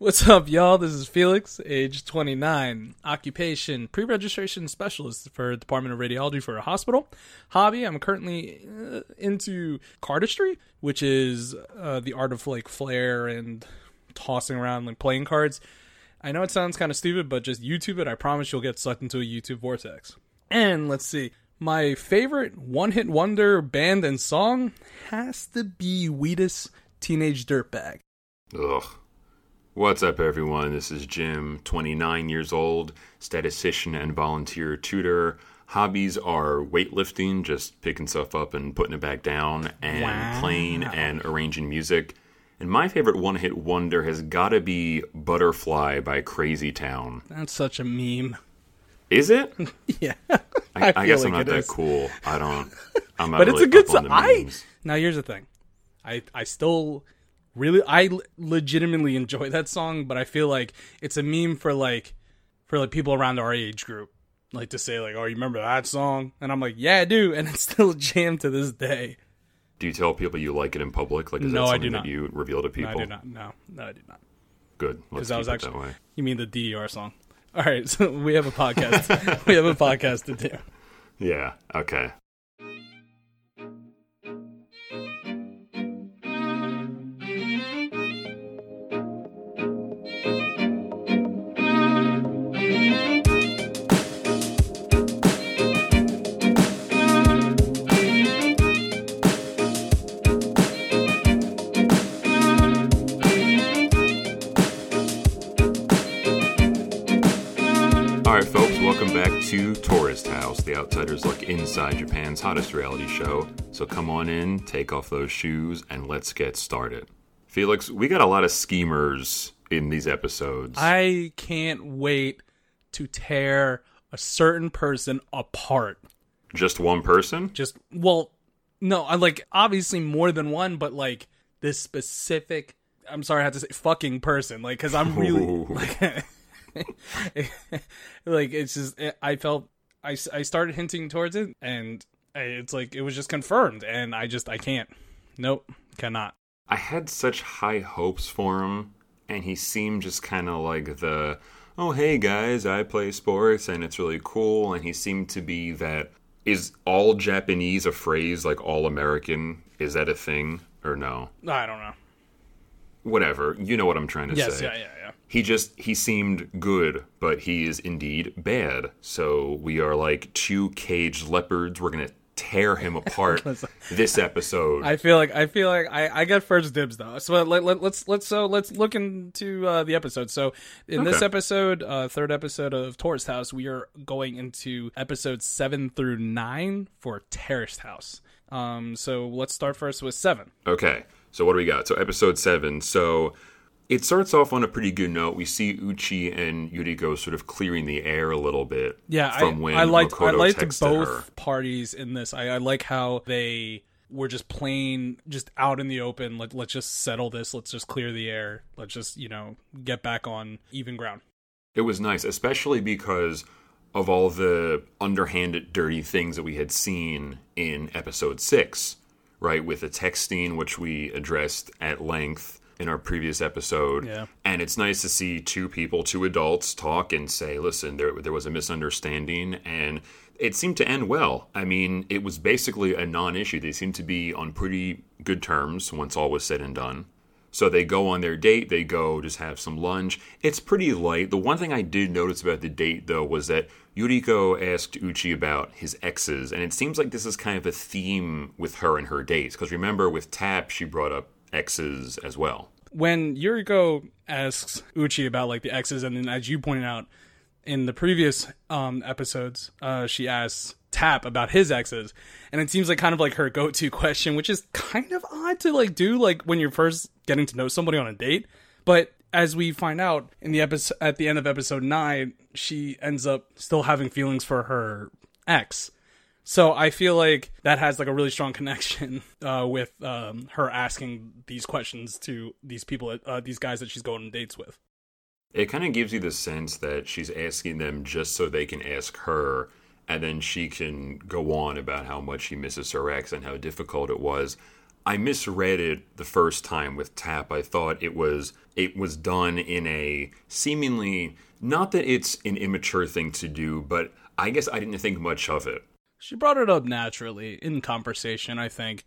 What's up, y'all? This is Felix, age 29, occupation pre registration specialist for Department of Radiology for a hospital. Hobby, I'm currently uh, into cardistry, which is uh, the art of like flair and tossing around like playing cards. I know it sounds kind of stupid, but just YouTube it. I promise you'll get sucked into a YouTube vortex. And let's see. My favorite one hit wonder band and song has to be Wheatus Teenage Dirtbag. Ugh. What's up, everyone? This is Jim, 29 years old, statistician and volunteer tutor. Hobbies are weightlifting, just picking stuff up and putting it back down, and Wow. playing and arranging music. And my favorite one hit wonder has got to be Butterfly by Crazy Town. That's such a meme. Is it? Yeah. I, I, feel guess like I'm not that is. cool. I don't. I'm not but it's a good song. I now here's the thing, I I still really I l- legitimately enjoy that song, but I feel like it's a meme for like for like people around our age group, like to say like, oh, you remember that song? And I'm like, yeah, I do, and it's still a jam to this day. Do you tell people you like it in public? Like, is No, that I something do that not. you reveal to No, people? I do not. No, no, I do not. Good. Because that was actually that way. you mean the DER song? All right, so we have a podcast. we have a podcast to do. Yeah. Okay. All right, folks, welcome back to Tourist House, the outsiders look inside Japan's hottest reality show. So come on in, take off those shoes, and let's get started. Felix, we got a lot of schemers in these episodes. I can't wait to tear a certain person apart. Just one person? just well no i like obviously more than one but like this specific i'm sorry i have to say fucking person like because i'm really like like it's just i felt I, I started hinting towards it and it's like it was just confirmed and i just i can't nope cannot I had such high hopes for him, and he seemed just kind of like the, oh, hey guys, I play sports and it's really cool. And he seemed to be that. Is all Japanese a phrase like all American? Is that a thing or no? i don't know Whatever. You know what I'm trying to yes say. yeah yeah yeah He just, he seemed good, but he is indeed bad. So we are like two caged leopards. We're going to tear him apart this episode. I feel like I feel like I, I got first dibs though. So let, let, let's let's so let's look into uh, the episode. So in this episode, uh, third episode of Tourist House, we are going into episodes seven through nine for Terrace House. Um, so let's start first with seven. Okay, so what do we got? So episode seven. So it starts off on a pretty good note. We see Uchi and Yuriko sort of clearing the air a little bit. Yeah, from I, when I liked I liked both parties in this. I, I like how they were just plain just out in the open. Let let's just settle this. Let's just clear the air. Let's just you know get back on even ground. It was nice, especially because of all the underhanded, dirty things that we had seen in episode six, right? With the texting, which we addressed at length in our previous episode. Yeah. And it's nice to see two people, two adults, talk and say, listen, there, there was a misunderstanding. And it seemed to end well. I mean, it was basically a non issue. They seemed to be on pretty good terms once all was said and done. So they go on their date, they go just have some lunch. It's pretty light. The one thing I did notice about the date, though, was that Yuriko asked Uchi about his exes, and it seems like this is kind of a theme with her and her dates. Because remember, with Tap, she brought up exes as well. when Yuriko asks Uchi about like the exes, and then as you pointed out in the previous um, episodes, uh, she asks Tap about his exes, and it seems like kind of like her go-to question, which is kind of odd to like do like when you're first getting to know somebody on a date. But as we find out in the episode at the end of episode nine, she ends up still having feelings for her ex. So I feel like that has like a really strong connection uh, with um, her asking these questions to these people, uh, these guys that she's going on dates with. It kind of gives you the sense that she's asking them just so they can ask her, and then she can go on about how much she misses her ex and how difficult it was. I misread it the first time with Tap. I thought it was it was done in a seemingly not that it's an immature thing to do, but I guess I didn't think much of it. She brought it up naturally in conversation, I think.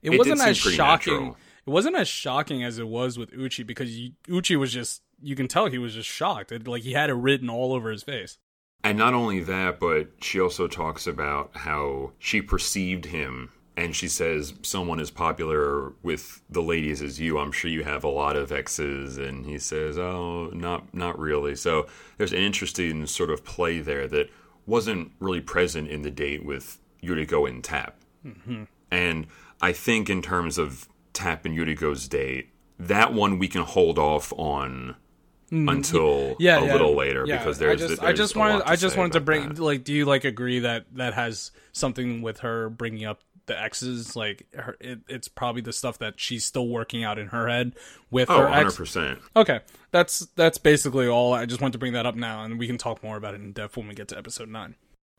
It, It wasn't as shocking. natural. It wasn't as shocking as it was with Uchi because you, Uchi was just you can tell he was just shocked. It, like he had it written all over his face. And not only that, but she also talks about how she perceived him. And she says, someone as popular with the ladies as you, I'm sure you have a lot of exes. And he says, oh, not, not really. So there's an interesting sort of play there that wasn't really present in the date with Yuriko and Tap. Mm-hmm. And I think in terms of Tap and Yuriko's date, that one we can hold off on mm, until Yeah, a yeah, little later yeah. because there's I just, there's I just wanted, I just wanted to bring that. like, do you like agree that that has something with her bringing up the exes? Like, her, it, it's probably the stuff that she's still working out in her head with Oh, her 100 ex. percent. Okay, that's that's basically all. I just want to bring that up now, and we can talk more about it in depth when we get to episode nine.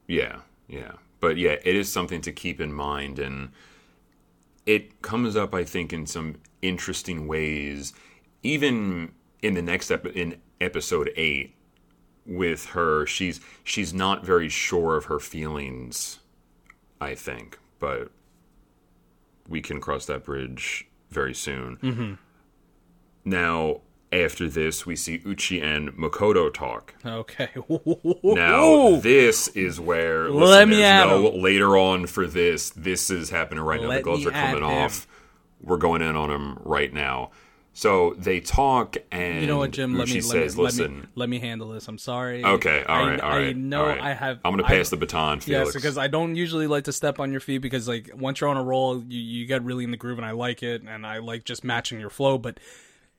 Yeah, yeah. But yeah, it is something to keep in mind and it comes up I think in some interesting ways even in the next ep- in episode 8 with her she's she's not very sure of her feelings I think, but we can cross that bridge very soon. Mm-hmm. Now, after this, we see Uchi and Makoto talk. Okay. Now, this is where Let me at later on for this. This is happening right now. Let the gloves are coming at him. off. We're going in on them right now. So they talk, and You know what, Jim? Let me says, let me, let "Listen, me let me handle this. I'm sorry. okay, all I- right, all I, know right. I have. I'm going to I- pass the baton, Felix. Yes, because I don't usually like to step on your feet because like once you're on a roll, you, you get really in the groove, and I like it, and I like just matching your flow. But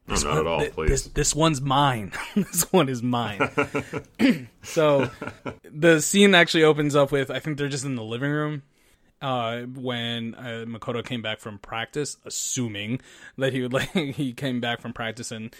no, not at all, Th- please. This, this one's mine. this one is mine. so the scene actually opens up with I think they're just in the living room uh, when uh, Makoto came back from practice, assuming that he would like he came back from practice and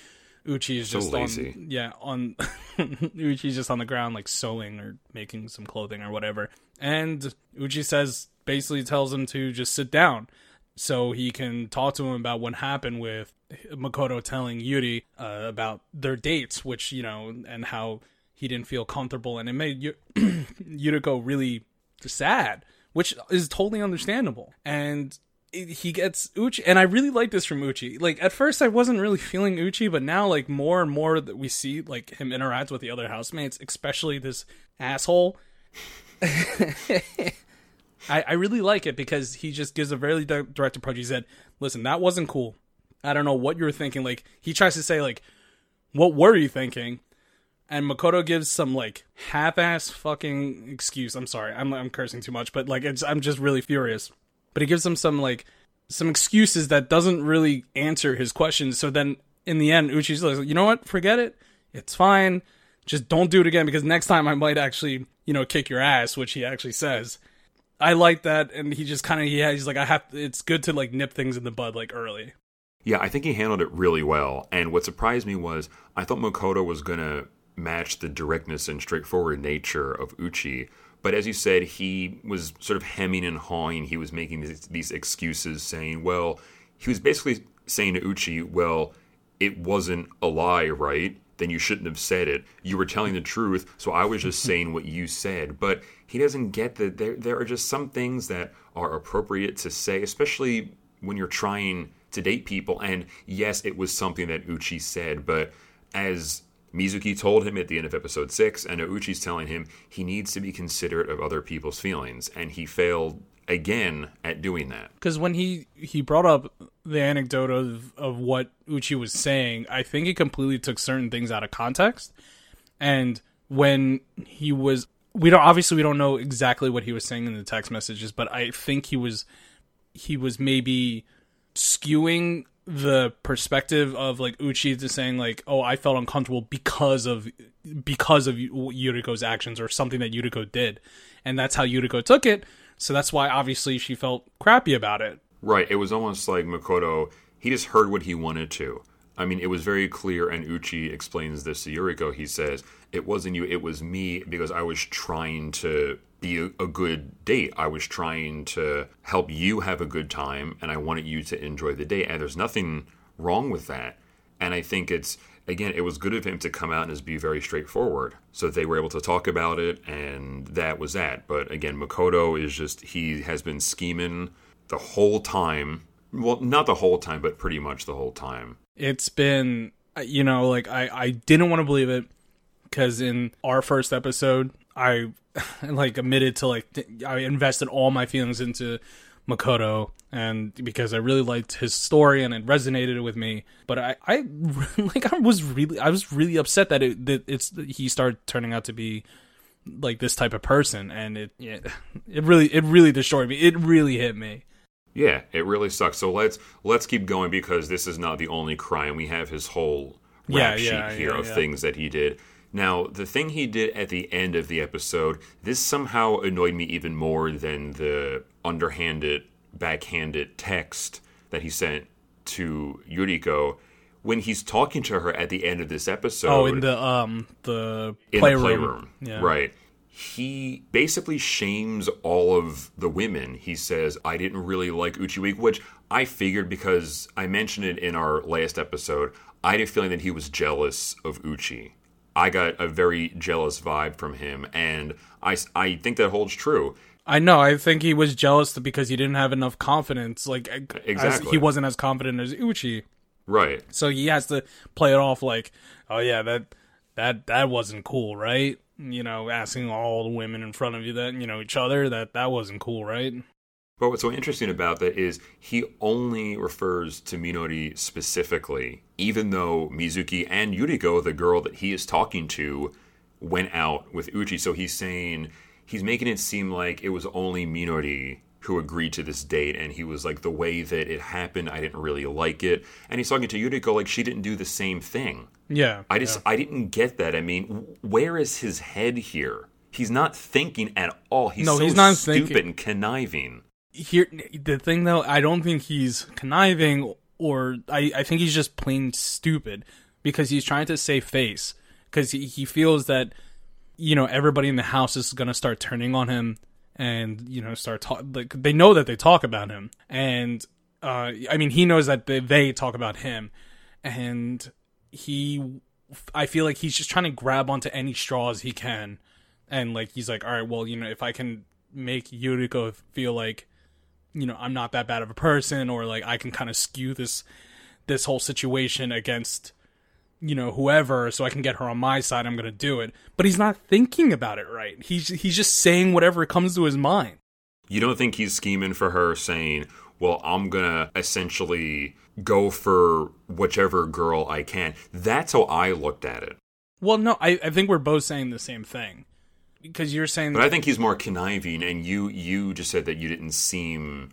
Uchi is So just lazy. on yeah on Uchi's just on the ground like sewing or making some clothing or whatever, and Uchi says basically tells him to just sit down so he can talk to him about what happened with Makoto telling Yuri uh, about their dates, which you know, and how he didn't feel comfortable, and it made Yu- Yuriko really sad, which is totally understandable. And he gets Uchi, and I really like this from Uchi. Like at first, I wasn't really feeling Uchi, but now, like more and more that we see, like him interact with the other housemates, especially this asshole. I, I really like it because he just gives a very direct approach. He said, "Listen, that wasn't cool. I don't know what you were thinking." Like he tries to say, like, "What were you thinking?" And Makoto gives some like half-ass fucking excuse. I'm sorry, I'm I'm cursing too much, but like it's I'm just really furious. But he gives him some like some excuses that doesn't really answer his questions. So then in the end, Uchi's like, "You know what? Forget it. It's fine. Just don't do it again because next time I might actually, you know, kick your ass," which he actually says. I like that, and he just kind of he he's like I have. It's good to like nip things in the bud like early. Yeah, I think he handled it really well. And what surprised me was I thought Makoto was to match the directness and straightforward nature of Uchi. But as you said, he was sort of hemming and hawing. He was making these, these excuses, saying, well, he was basically saying to Uchi, well, it wasn't a lie, right? Then you shouldn't have said it. You were telling the truth, so I was just saying what you said. But he doesn't get that there, there are just some things that are appropriate to say, especially when you're trying to date people. And yes, it was something that Uchi said, but as Mizuki told him at the end of episode six, and Uchi's telling him he needs to be considerate of other people's feelings, and he failed again at doing that. Because when he he brought up the anecdote of of what Uchi was saying, I think he completely took certain things out of context. And when he was, we don't obviously we don't know exactly what he was saying in the text messages, but I think he was he was maybe skewing the perspective of like Uchi to saying like, "Oh, I felt uncomfortable because of because of Yuriko's actions or something that Yuriko did," and that's how Yuriko took it. So that's why obviously she felt crappy about it. Right. It was almost like Makoto, he just heard what he wanted to. I mean, it was very clear, and Uchi explains this to Yuriko. He says, It wasn't you, it was me because I was trying to be a, a, good date. I was trying to help you have a good time, and I wanted you to enjoy the date. And there's nothing wrong with that. And I think it's, again, it was good of him to come out and just be very straightforward. So they were able to talk about it, and that was that. But again, Makoto is just, he has been scheming the whole time. Well, not the whole time, but pretty much the whole time it's been uh, you know like i i didn't want to believe it because in our first episode i like admitted to like i invested all my feelings into makoto and because i really liked his story and it resonated with me but i i like i was really i was really upset that it that it's he started turning out to be like this type of person and it it really it really destroyed me. It really hit me yeah, it really sucks. So let's let's keep going because this is not the only crime. We have his whole rap yeah, yeah, sheet here yeah, of things that he did. Now, the thing he did at the end of the episode, this somehow annoyed me even more than the underhanded, backhanded text that he sent to Yuriko when he's talking to her at the end of this episode. Oh, in the um the playroom, the playroom. Yeah. right? He basically shames all of the women. He says, I didn't really like Uchiweek, which I figured because I mentioned it in our last episode. I had a feeling that he was jealous of Uchi. I got a very jealous vibe from him, and I, I think that holds true. I know. I think he was jealous because he didn't have enough confidence. Like, exactly. he wasn't as confident as Uchi. Right. So he has to play it off like, oh yeah, that that that wasn't cool, right? You know, asking all the women in front of you that, you know, each other, that that wasn't cool, right? But what's so interesting about that is he only refers to Minori specifically, even though Mizuki and Yuriko, the girl that he is talking to, went out with Uchi. So he's saying, he's making it seem like it was only Minori who agreed to this date and he was like the way that it happened i didn't really like it. And he's talking to yuriko like she didn't do the same thing. Yeah i just yeah. i didn't get that. I mean where is his head here? He's not thinking at all. He's no, so he's not stupid thinking. and conniving. Here the thing though i don't think he's conniving or i, I think he's just plain stupid because he's trying to save face because he, he feels that you know everybody in the house is going to start turning on him and you know start talk like they know that they talk about him. And uh i mean he knows that they, they talk about him. And he i feel like he's just trying to grab onto any straws he can. And like he's like all right well you know if i can make yuriko feel like you know i'm not that bad of a person or like i can kind of skew this this whole situation against you know whoever so I can get her on my side I'm going to do it. But he's not thinking about it right? He's he's just saying whatever comes to his mind. You don't think he's scheming for her saying well I'm going to essentially go for whichever girl I can. That's how I looked at it. Well no I I think we're both saying the same thing. Because you're saying but I think he's more conniving and you you just said that you didn't seem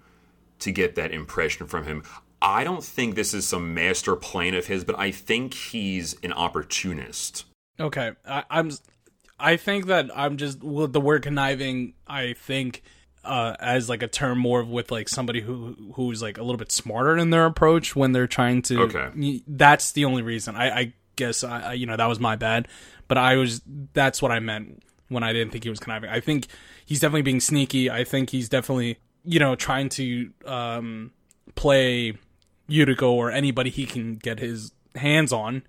to get that impression from him. I don't think this is some master plan of his, but I think he's an opportunist. Okay, I, am I think that I'm just well, the word conniving. I think uh, as like a term more with like somebody who who's like a little bit smarter in their approach when they're trying to. Okay, that's the only reason. I, I guess I you know that was my bad, but I was that's what I meant when I didn't think he was conniving. I think he's definitely being sneaky. I think he's definitely you know trying to um, play Yuriko or anybody he can get his hands on.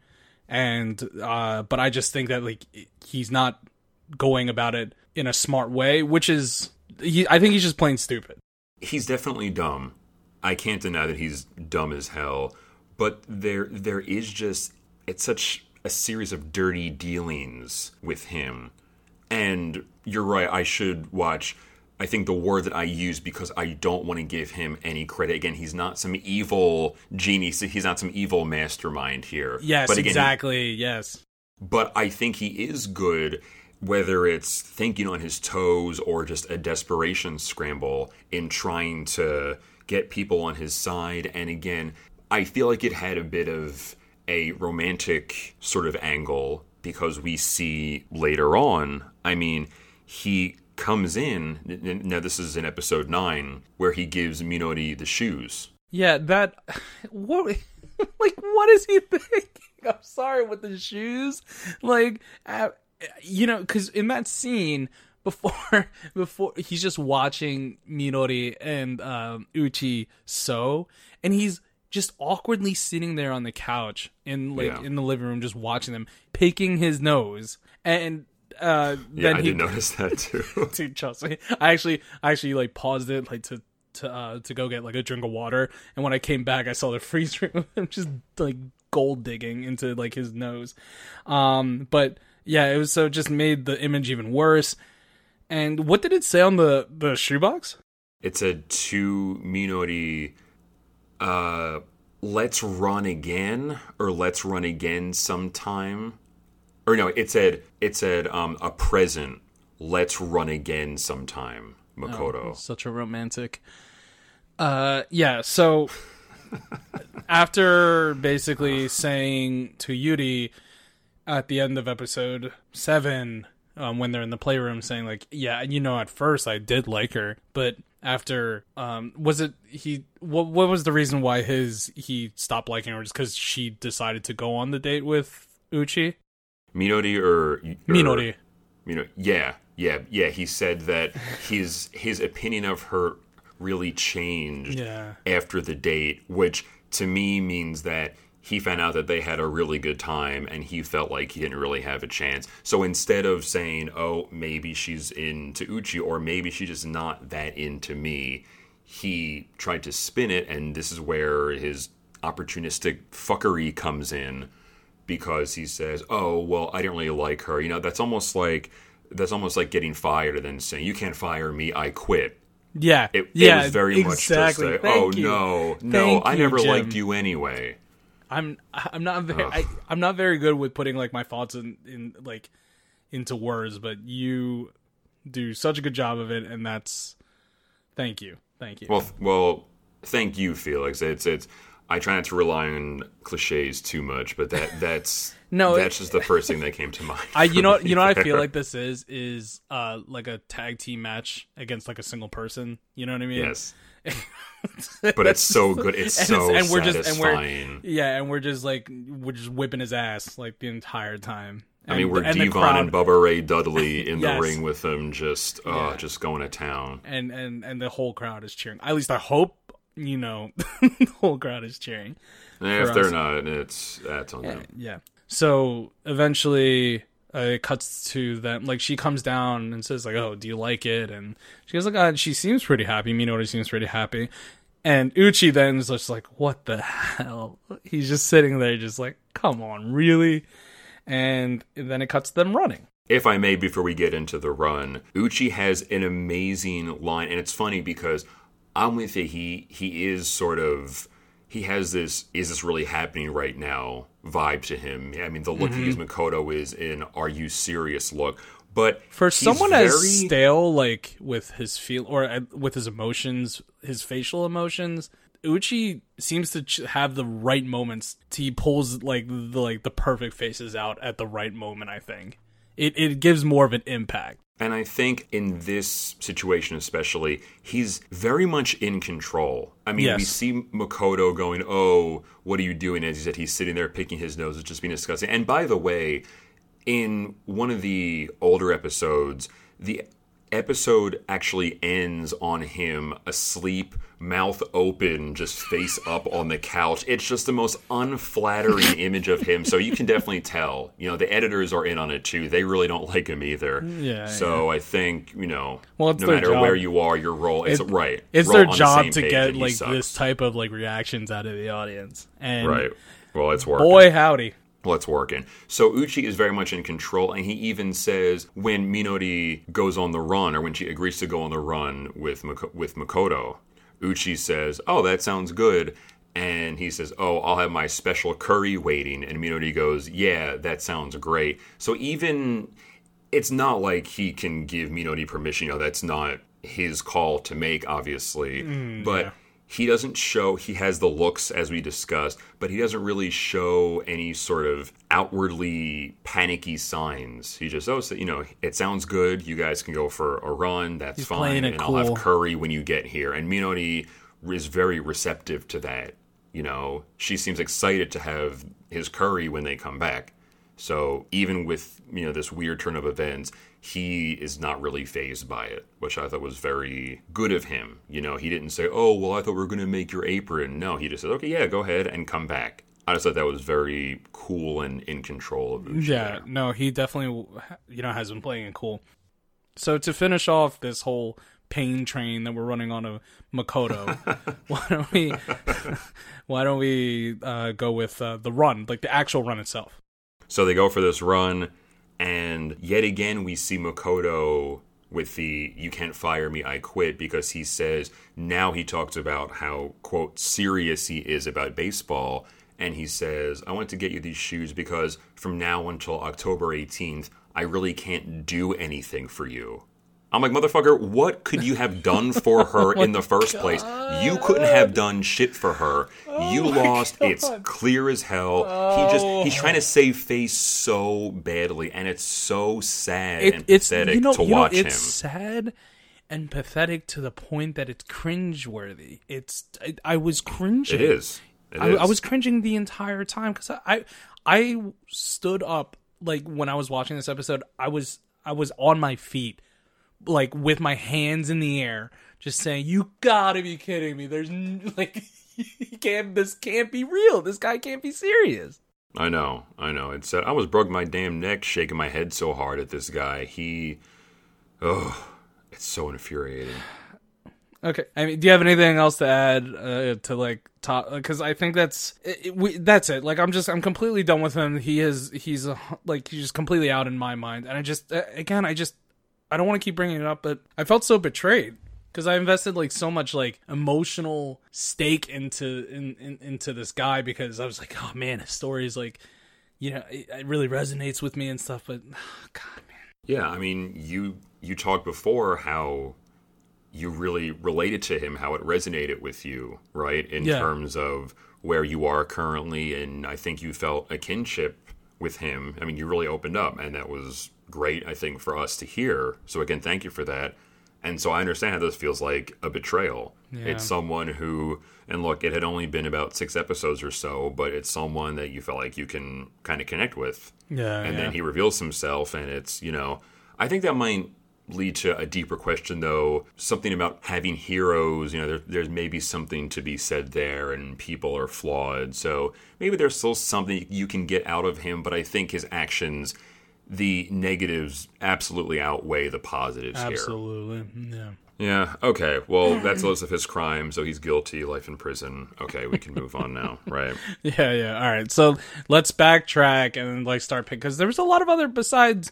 And uh, but I just think that like he's not going about it in a smart way, which is he, I think he's just plain stupid. He's definitely dumb. I can't deny that he's dumb as hell. But there there is just it's such a series of dirty dealings with him. And you're right, I should watch I think the word that I use because I don't want to give him any credit. Again, he's not some evil genie. He's not some evil mastermind here. Yes, but again, exactly. He, yes. But I think he is good, whether it's thinking on his toes or just a desperation scramble in trying to get people on his side. And again, I feel like it had a bit of a romantic sort of angle because we see later on. I mean, he comes in. Now, this is in episode nine where he gives Minori the shoes. Yeah, that what like, what is he thinking? I'm sorry with the shoes. Like, uh, you know, because in that scene before, before he's just watching Minori and um, Uchi sew, and he's just awkwardly sitting there on the couch in like Yeah. in the living room, just watching them, picking his nose, and uh, Yeah, I he did notice that too. Dude, trust me. I actually, I actually like paused it like to to uh to go get like a drink of water, and when I came back, I saw the freeze frame of him just like gold digging into like his nose. Um, but yeah, it was so it just made the image even worse. And what did it say on the the shoebox? it said to Minori, uh, let's run again, or let's run again sometime. Or no, it said it said um, a present. Let's run again sometime, Makoto. Such a romantic. Uh, yeah. So after basically saying to Yuri at the end of episode seven, um, when they're in the playroom, saying like, "Yeah, you know, at first I did like her, but after, um, was it he? What what was the reason why his he stopped liking her? Just because she decided to go on the date with Uchi Minori or, or Minori? Minori, yeah, yeah, yeah. He said that his his opinion of her really changed Yeah. after the date, which to me means that he found out that they had a really good time and he felt like he didn't really have a chance. So instead of saying, oh, maybe she's into Uchi or maybe she's just not that into me, he tried to spin it, and this is where his opportunistic fuckery comes in because he says, "Oh, well, I didn't really like her." You know, that's almost like that's almost like getting fired and then saying, "You can't fire me, I quit." Yeah, It, yeah, it was very exactly. much just Thank "Oh you. no, no, Thank I never Jim. liked you anyway." I'm I'm not very I, I'm not very good with putting like my thoughts in, in like into words, but you do such a good job of it, and that's thank you, thank you. Well, well, thank you, Felix. It's it's. I try not to rely on cliches too much, but that that's No, that's just the first thing that came to mind. I you know you know what I feel like this is is uh like a tag team match against like a single person. You know what I mean? Yes, but it's so good. It's And so it's- and we're just- and we're- satisfying. Yeah, and we're just like we're just whipping his ass like the entire time. I mean, we're and Devon and Bubba Ray Dudley in Yes. the ring with them, just uh, Yeah. just going to town. and and and the whole crowd is cheering. At least I hope you know the whole crowd is cheering. If they're not, it's that's on Yeah, them. yeah. So eventually, uh, it cuts to them. Like she comes down and says, "Like, oh, do you like it?" And she goes, "Like, uh, she seems pretty happy." Minori seems pretty happy. And Uchi then is just like, "What the hell?" He's just sitting there, just like, "Come on, really?" And then it cuts to them running. If I may, before we get into the run, Uchi has an amazing line, and it's funny because I'm with you. He he is sort of he has this is this really happening right now vibe to him. I mean, the look he gives Makoto is an "Are you serious?" look, but For he's someone very, as stale, like with his feel or uh, with his emotions, his facial emotions, Uchi seems to ch- have the right moments. He pulls like the like the perfect faces out at the right moment. I think it it gives more of an impact. And I think in this situation, especially, he's very much in control. I mean, we see Makoto going, Oh, what are you doing? As he said, he's sitting there picking his nose, it's just being disgusting. And by the way, in one of the older episodes, the episode actually ends on him asleep, mouth open, just face up on the couch. It's just the most unflattering image of him. So you can definitely tell. You know, the editors are in on it too. They really don't like him either. Mm, yeah, So I think you know, Well, no matter job. where you are, your role is right. It's their on the job to get like this type of like reactions out of the audience. And Right. Well, it's working. boy, howdy. It's working. So Uchi is very much in control, and he even says when Minori goes on the run, or when she agrees to go on the run with with Makoto, Uchi says, "Oh, that sounds good." And he says, "Oh, I'll have my special curry waiting." And Minori goes, "Yeah, that sounds great." So even it's not like he can give Minori permission. You know, that's not his call to make, obviously. Mm, but he doesn't show. He has the looks, as we discussed, but he doesn't really show any sort of outwardly panicky signs. He just, oh, so, you know, it sounds good. You guys can go for a run. That's playing fine, and I'll have curry when you get here. And Minori is very receptive to that. You know, she seems excited to have his curry when they come back. So even with you know this weird turn of events, he is not really phased by it, which I thought was very good of him. You know, he didn't say, "Oh, well, I thought we were going to make your apron." No, he just said, "Okay, yeah, go ahead and come back." I just thought that was very cool and in control of Uchi Yeah, there. no, he definitely, you know, has been playing it cool. So to finish off this whole pain train that we're running on a Makoto, why don't we, why don't we uh, go with uh, the run, like the actual run itself? So they go for this run, and yet again we see Makoto with the "You can't fire me, I quit" because he says now he talks about how quote serious he is about baseball, and he says, "I want to get you these shoes because from now until October 18th, I really can't do anything for you." I'm like, motherfucker, what could you have done for oh her in the first place? You couldn't have done shit for her. Oh you lost. It's clear as hell. He just oh. he's trying to save face so badly, and it's so sad and it's pathetic you know, to you know, watch it's him. sad and pathetic to the point that it's cringeworthy. It's I, I was cringing. It is. It I, is. I was cringing the entire time because I, I I stood up like when I was watching this episode. I was I was on my feet, like with my hands in the air, just saying, "You gotta be kidding me!" There's n- like, can't. This can't be real. This guy can't be serious. I know, I know. It's uh, I was broke my damn neck shaking my head so hard at this guy. He, oh, it's so infuriating. Okay. I mean, do you have anything else to add uh, to like top? Because I think that's it, it- we, that's it. Like, I'm just I'm completely done with him. He is he's a, like he's just completely out in my mind. And I just uh, again I just I don't want to keep bringing it up, but I felt so betrayed because I invested like so much like emotional stake into in, in into this guy because I was like, oh man, his story is like, you know, it, it really resonates with me and stuff. But God, man. Yeah, I mean, you you talked before how you really related to him, how it resonated with you, right? In Yeah. terms of where you are currently, and I think you felt a kinship with him. I mean, you really opened up, and that was great. I think for us to hear. So again, thank you for that. And so I understand how this feels like a betrayal. It's someone who, and look, it had only been about six episodes or so, but it's someone that you felt like you can kind of connect with Yeah, and yeah. then he reveals himself and it's you know i think that might lead to a deeper question though something about having heroes you know there, there's maybe something to be said there and people are flawed so maybe there's still something you can get out of him but i think his actions the negatives absolutely outweigh the positives here absolutely, yeah. yeah okay well that's list of his crimes so he's guilty life in prison okay we can move on now right Yeah, yeah. All right. So let's backtrack and like start pick because there was a lot of other besides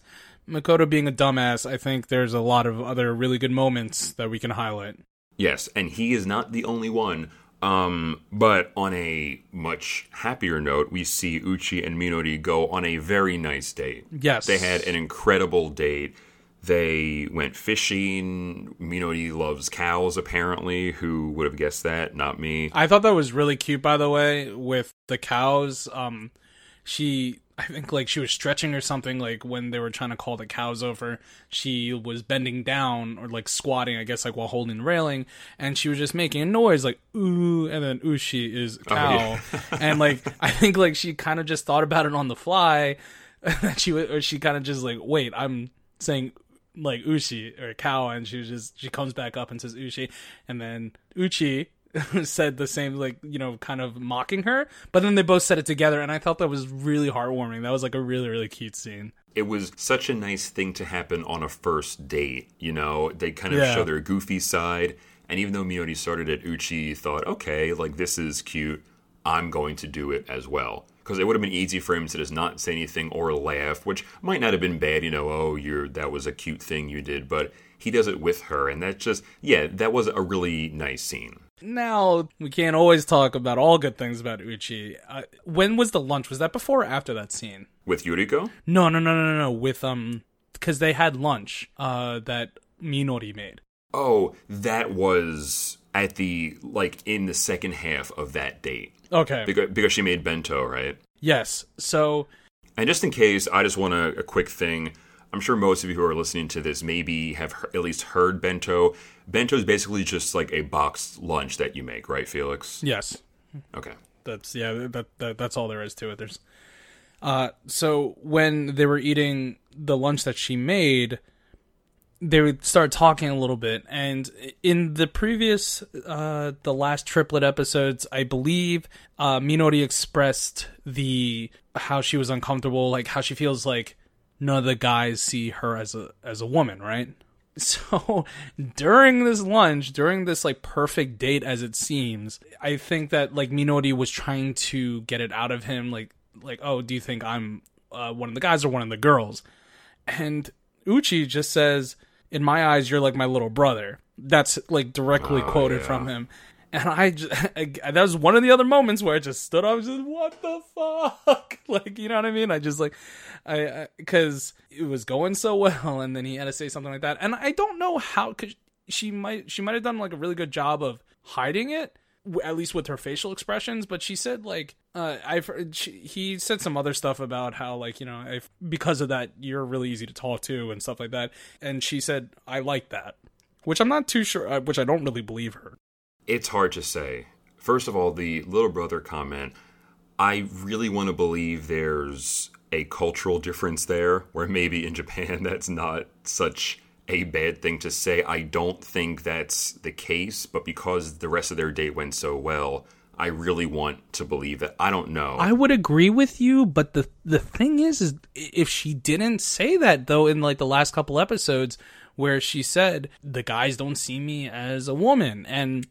Makoto being a dumbass. I think there's a lot of other really good moments that we can highlight. Yes, and he is not the only one. Um, but on a much happier note, we see Uchi and Minori go on a very nice date. Yes, They had an incredible date. They went fishing. Minori loves cows, apparently. Who would have guessed that? Not me. I thought that was really cute, by the way, with the cows. Um, she, I think, like she was stretching or something. Like when they were trying to call the cows over, she was bending down or like squatting, I guess, like while holding the railing, and she was just making a noise like ooh, and then Uchi is oh, cow, yeah. and like I think like she kind of just thought about it on the fly. And she or she kind of just like wait, I'm saying like Uchi or cow, and she was just she comes back up and says Uchi, and then Uchi said the same like you know kind of mocking her, but then they both said it together, and I thought that was really heartwarming. That was like a really really cute scene. it was such a nice thing to happen on a first date. You know, they kind of Yeah. show their goofy side. And even though Minori started it, Uchi thought, okay, like this is cute. I'm going to do it as well. Because it would have been easy for him to just not say anything or laugh, which might not have been bad, you know, oh, you're that was a cute thing you did, but he does it with her, and that just yeah, that was a really nice scene. Now we can't always talk about all good things about Uchi. Uh, when was the lunch? Was that before or after that scene? With Yuriko? No, no, no, no, no, no. With um, because they had lunch. Uh, that Minori made. Oh, that was at the like in the second half of that date. Okay. Because because she made bento, right? Yes. So And just in case, I just want a, a quick thing. I'm sure most of you who are listening to this maybe have he- at least heard bento. Bento is basically just like a boxed lunch that you make, right, Felix? yes. Okay. That's yeah. That, that that's all there is to it. There's. Uh, so when they were eating the lunch that she made, they would start talking a little bit, and in the previous, uh, the last triplet episodes, I believe, uh, Minori expressed the how she was uncomfortable, like how she feels like none of the guys see her as a as a woman, right? So during this lunch, during this like perfect date as it seems, I think that like Minori was trying to get it out of him, like like oh, do you think I'm uh, one of the guys or one of the girls? And Uchi just says, "In my eyes, you're like my little brother." That's like directly Oh, quoted yeah. from him. And I, just, that was one of the other moments where I just stood up, and just what the fuck, like you know what I mean? I just like, I because it was going so well, and then he had to say something like that, and I don't know how because she might she might have done like a really good job of hiding it, at least with her facial expressions. But she said like, uh, I've heard- she, he said some other stuff about how like you know if because of that you're really easy to talk to and stuff like that, and she said I like that, which I'm not too sure, uh, which I don't really believe her. It's hard to say. First of all, the little brother comment, I really want to believe there's a cultural difference there where maybe in Japan that's not such a bad thing to say. I don't think that's the case, but because the rest of their day went so well, I really want to believe it. I don't know. I would agree with you, but the the thing is, is if she didn't say that though in like the last couple episodes where she said the guys don't see me as a woman, and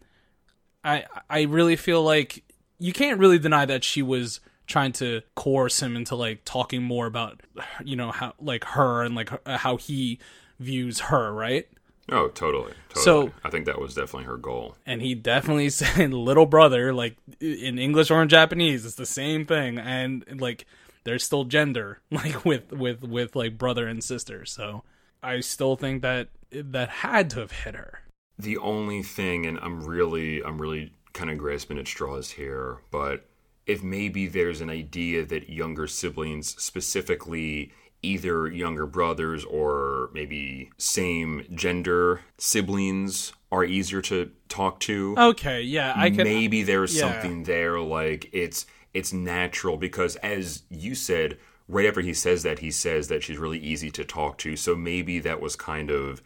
I I really feel like you can't really deny that she was trying to coerce him into like talking more about you know how like her and like how he views her, right? oh, totally. Totally. So- I think that was definitely her goal. and he definitely said little brother like in english or in japanese it's the same thing and like there's still gender like with with with like brother and sister so i still think that that had to have hit her the only thing and i'm really i'm really kind of grasping at straws here but if maybe there's an idea that younger siblings specifically either younger brothers or maybe same gender siblings are easier to talk to okay yeah i can maybe there's yeah. something there like it's it's natural because as you said right after he says that he says that she's really easy to talk to so maybe that was kind of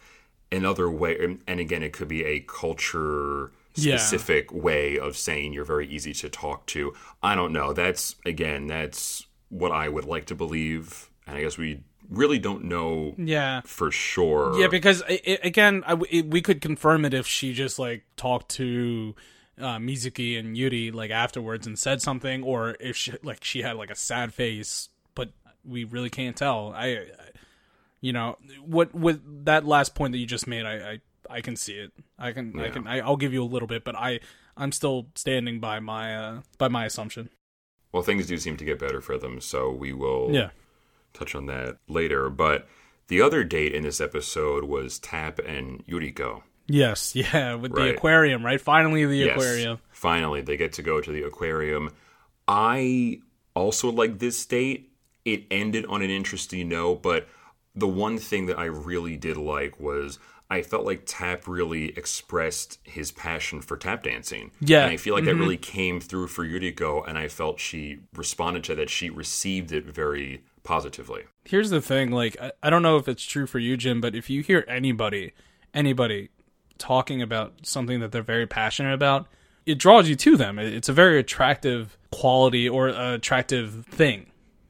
another way and- again it could be a culture Yeah. specific way of saying you're very easy to talk to i don't know that's again that's what i would like to believe and i guess we really don't know yeah for sure yeah because i i again I, it, we could confirm it if she just like talked to uh, Mizuki and Yuri like afterwards and said something, or if she like she had like a sad face, but we really can't tell. I, I you know, what with that last point that you just made, I I, I can see it. I can I can I, I'll give you a little bit, but I I'm still standing by my uh by my assumption. well things do seem to get better for them so we will Yeah. touch on that later. But the other date in this episode was Tap and Yuriko. Yes, yeah, with the aquarium, right? Finally, the Yes, aquarium. Finally, they get to go to the aquarium. I also like this date. It ended on an interesting note, but the one thing that I really did like was I felt like Tap really expressed his passion for tap dancing. Yeah. And I feel like that mm-hmm. really came through for Yuriko, and I felt she responded to that. She received it very positively. Here's the thing, like I, I don't know if it's true for you, Jim, but if you hear anybody, anybody talking about something that they're very passionate about, it draws you to them. It- It's a very attractive quality or attractive thing.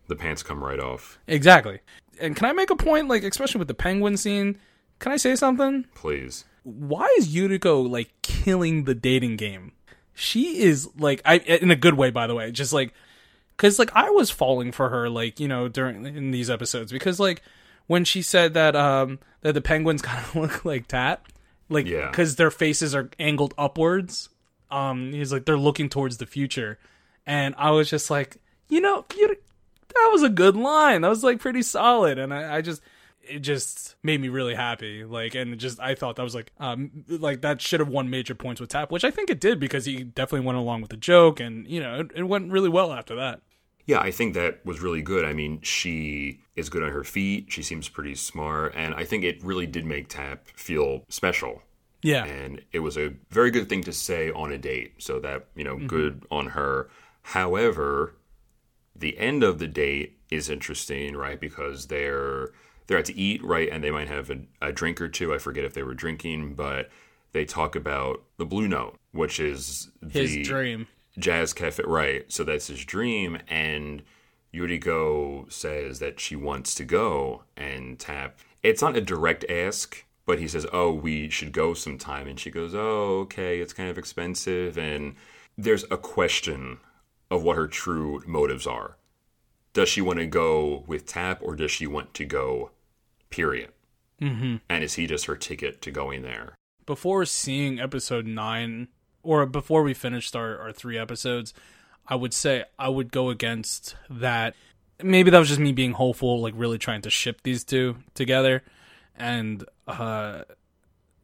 The pants come right off. Exactly. And can I make a point, like especially with the penguin scene? Can I say something? Please. why is Yuriko like killing the dating game? She is like I in a good way by the way, just like cuz like I was falling for her like, you know, during in these episodes because like when she said that um that the penguins kind of look like Tap, like Yeah. cuz their faces are angled upwards. Um he's like they're looking towards the future. And I was just like, you know, you that was a good line. That was like pretty solid and I, I just it just made me really happy. Like, and just I thought that was like, um, like that should have won major points with Tap, which I think it did because he definitely went along with the joke, and you know, it, it went really well after that. Yeah, I think that was really good. I mean, she is good on her feet. She seems pretty smart. And I think it really did make Tap feel special. Yeah, And it was a very good thing to say on a date. So that, you know, good on her. However, the end of the date is interesting, right? Because they're they're out to eat, right? And they might have a, a drink or two. I forget if they were drinking, but they talk about the Blue Note, which is His the dream. Jazz Cafe, right? So that's his dream, and Yuriko says that she wants to go and tap. It's not a direct ask, but he says, "Oh, we should go sometime," and she goes, "Oh, okay, it's kind of expensive," and there's a question of what her true motives are. Does she want to go with Tap, or does she want to go? Period. Mm-hmm. And is he just her ticket to going there? before seeing episode nine, or before we finished our, our three episodes, I would say I would go against that. Maybe that was just me being hopeful, like really trying to ship these two together. And uh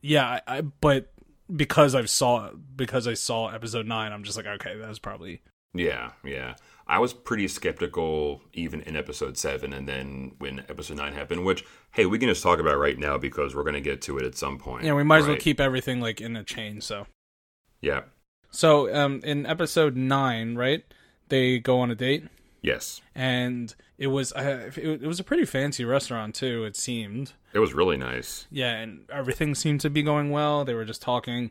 yeah, I, I but because I saw because I saw episode nine, I'm just like, okay, that was probably Yeah, yeah. I was pretty skeptical even in episode seven, and then when episode nine happened, which hey, we can just talk about right now because we're gonna get to it at some point. yeah, we might as well keep everything like in a chain, so Yeah. so um in episode nine, right? They go on a date. Yes. and it was uh, it, it was a pretty fancy restaurant too. It seemed, It was really nice. yeah, and everything seemed to be going well. They were just talking,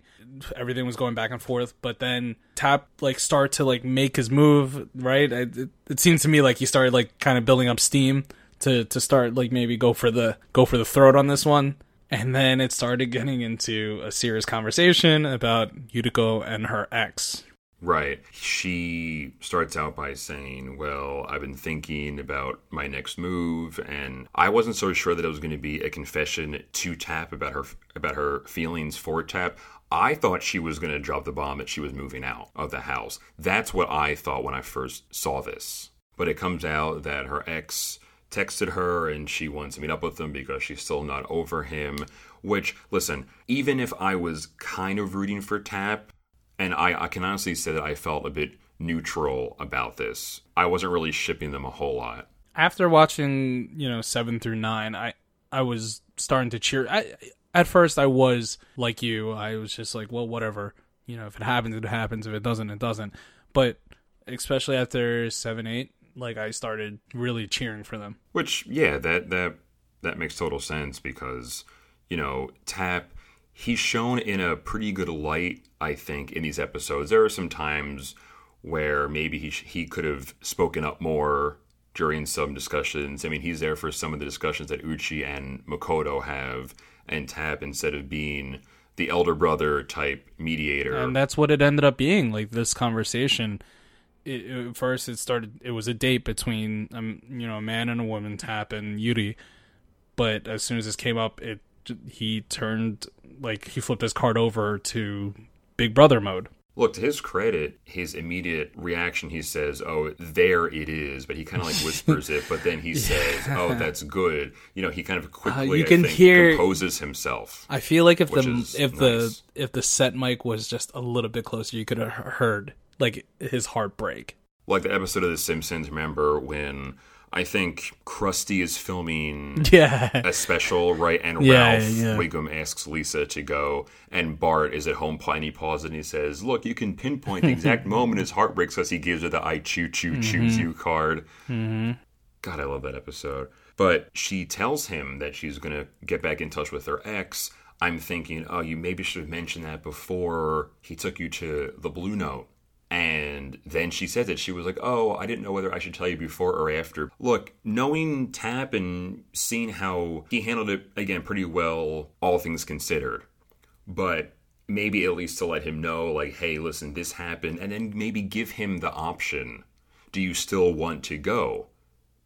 everything was going back and forth. But then Tap like start to like make his move, right? It, it, it seems to me like he started like kind of building up steam to to start like maybe go for the go for the throat on this one. And then it started getting into a serious conversation about Yuriko and her ex. Right. She starts out by saying, Well, I've been thinking about my next move and I wasn't so sure that it was going to be a confession to Tap about her about her feelings for Tap. I thought she was going to drop the bomb that she was moving out of the house. That's what I thought when I first saw this. But it comes out that her ex texted her and she wants to meet up with him because she's still not over him. Which, listen, even if I was kind of rooting for Tap, and I, I can honestly say that I felt a bit neutral about this. I wasn't really shipping them a whole lot. after watching you know seven through nine i i was starting to cheer. I, at first i was like you. I was just like well whatever. You know if it happens it happens. If it doesn't it doesn't. But especially after seven eight like i started really cheering for them. Which, yeah, that that that makes total sense because you know Tap he's shown in a pretty good light. I think in these episodes there are some times where maybe he sh- he could have spoken up more during some discussions. I mean, he's there for some of the discussions that Uchi and Makoto have, and Tap instead of being the elder brother type mediator. and that's what it ended up being like this conversation it, it, first it started it was a date between um you know a man and a woman tap and yuri but as soon as this came up it he turned like he flipped his card over to big brother mode Look, to his credit, his immediate reaction, he says, Oh, there it is. But he kind of like whispers it, but then he says, Oh, that's good. You know, he kind of quickly, Uh, you can think, hear- composes himself. i feel like if the if nice. the if the set mic was just a little bit closer you could have heard like his heartbreak. Like the episode of The Simpsons, remember when I think Krusty is filming yeah a special, right? And Yeah, Ralph yeah. Wiggum asks Lisa to go, and Bart is at home playing. He pauses and he says, "Look, you can pinpoint the exact moment his heart breaks because he gives her the I choo choo choose Mm-hmm. you card." God, I love that episode. But she tells him that she's going to get back in touch with her ex. I'm thinking, oh, you maybe should have mentioned that before he took you to the Blue Note. And then she said that she was like, oh, I didn't know whether I should tell you before or after. Look, knowing Tap and seeing how he handled it, again, pretty well, all things considered. But maybe at least to let him know, like, hey, listen, this happened. And then maybe give him the option. Do you still want to go?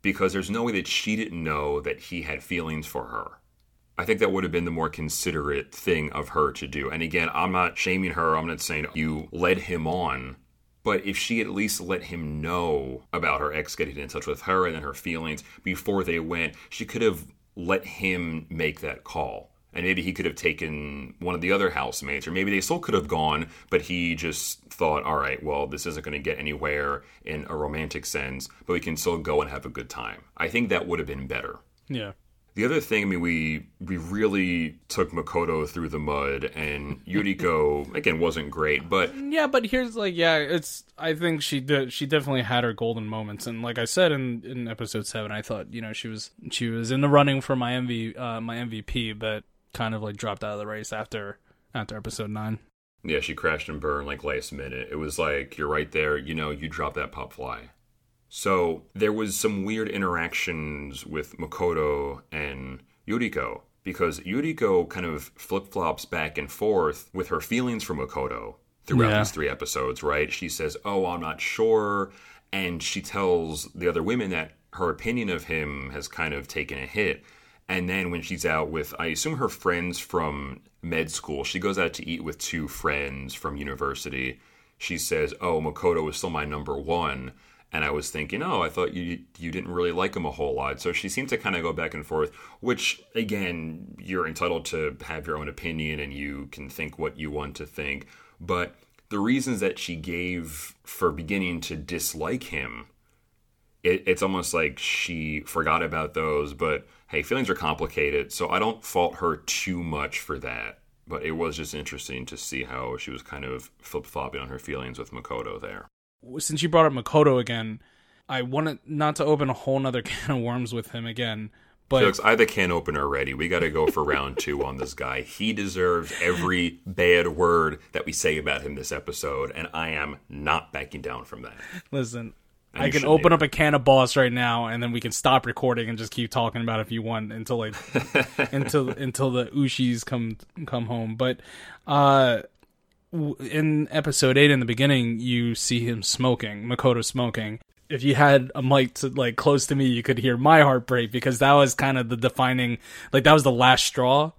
because there's no way that she didn't know that he had feelings for her. I think that would have been the more considerate thing of her to do. And again, I'm not shaming her. I'm not saying you led him on. But if she at least let him know about her ex getting in touch with her and then her feelings before they went, she could have let him make that call. And maybe he could have taken one of the other housemates, or maybe they still could have gone, but he just thought, all right, well, this isn't going to get anywhere in a romantic sense, but we can still go and have a good time. I think that would have been better. yeah The other thing, I mean, we we really took Makoto through the mud, and Yuriko again wasn't great, but yeah, but here's like, yeah, it's. I think she did. She definitely had her golden moments, and like I said in in episode seven, I thought you know she was she was in the running for my MV uh, my MVP, but kind of like dropped out of the race after after episode nine. Yeah, she crashed and burned like last minute. It was like you're right there, you know, you drop that pop fly. So there was some weird interactions with Makoto and Yuriko because Yuriko kind of flip flops back and forth with her feelings for Makoto throughout Yeah. these three episodes, right? She says, Oh, I'm not sure. And she tells the other women that her opinion of him has kind of taken a hit. And then when she's out with, I assume her friends from med school, she goes out to eat with two friends from university. She says, "Oh, Makoto is still my number one." And I was thinking, "Oh, I thought you you didn't really like him a whole lot." So she seemed to kind of go back and forth. Which, again, you're entitled to have your own opinion, and you can think what you want to think. But the reasons that she gave for beginning to dislike him it, it's almost like she forgot about those. But hey, feelings are complicated, so I don't fault her too much for that. But it was just interesting to see how she was kind of flip flopping on her feelings with Makoto there. Since you brought up Makoto again, I wanted not to open a whole nother can of worms with him again, but Felix, I have the can opener ready. We got to go for round two on this guy. He deserves every bad word that we say about him this episode, and I am not backing down from that. listen. And I can open either. up a can of boss right now, and then we can stop recording and just keep talking about it if you want until like until until the Ushis come come home. But uh, in episode eight, in the beginning, you see him smoking, Makoto smoking. If you had a mic to like close to me, you could hear my heart break because that was kind of the defining, like that was the last straw.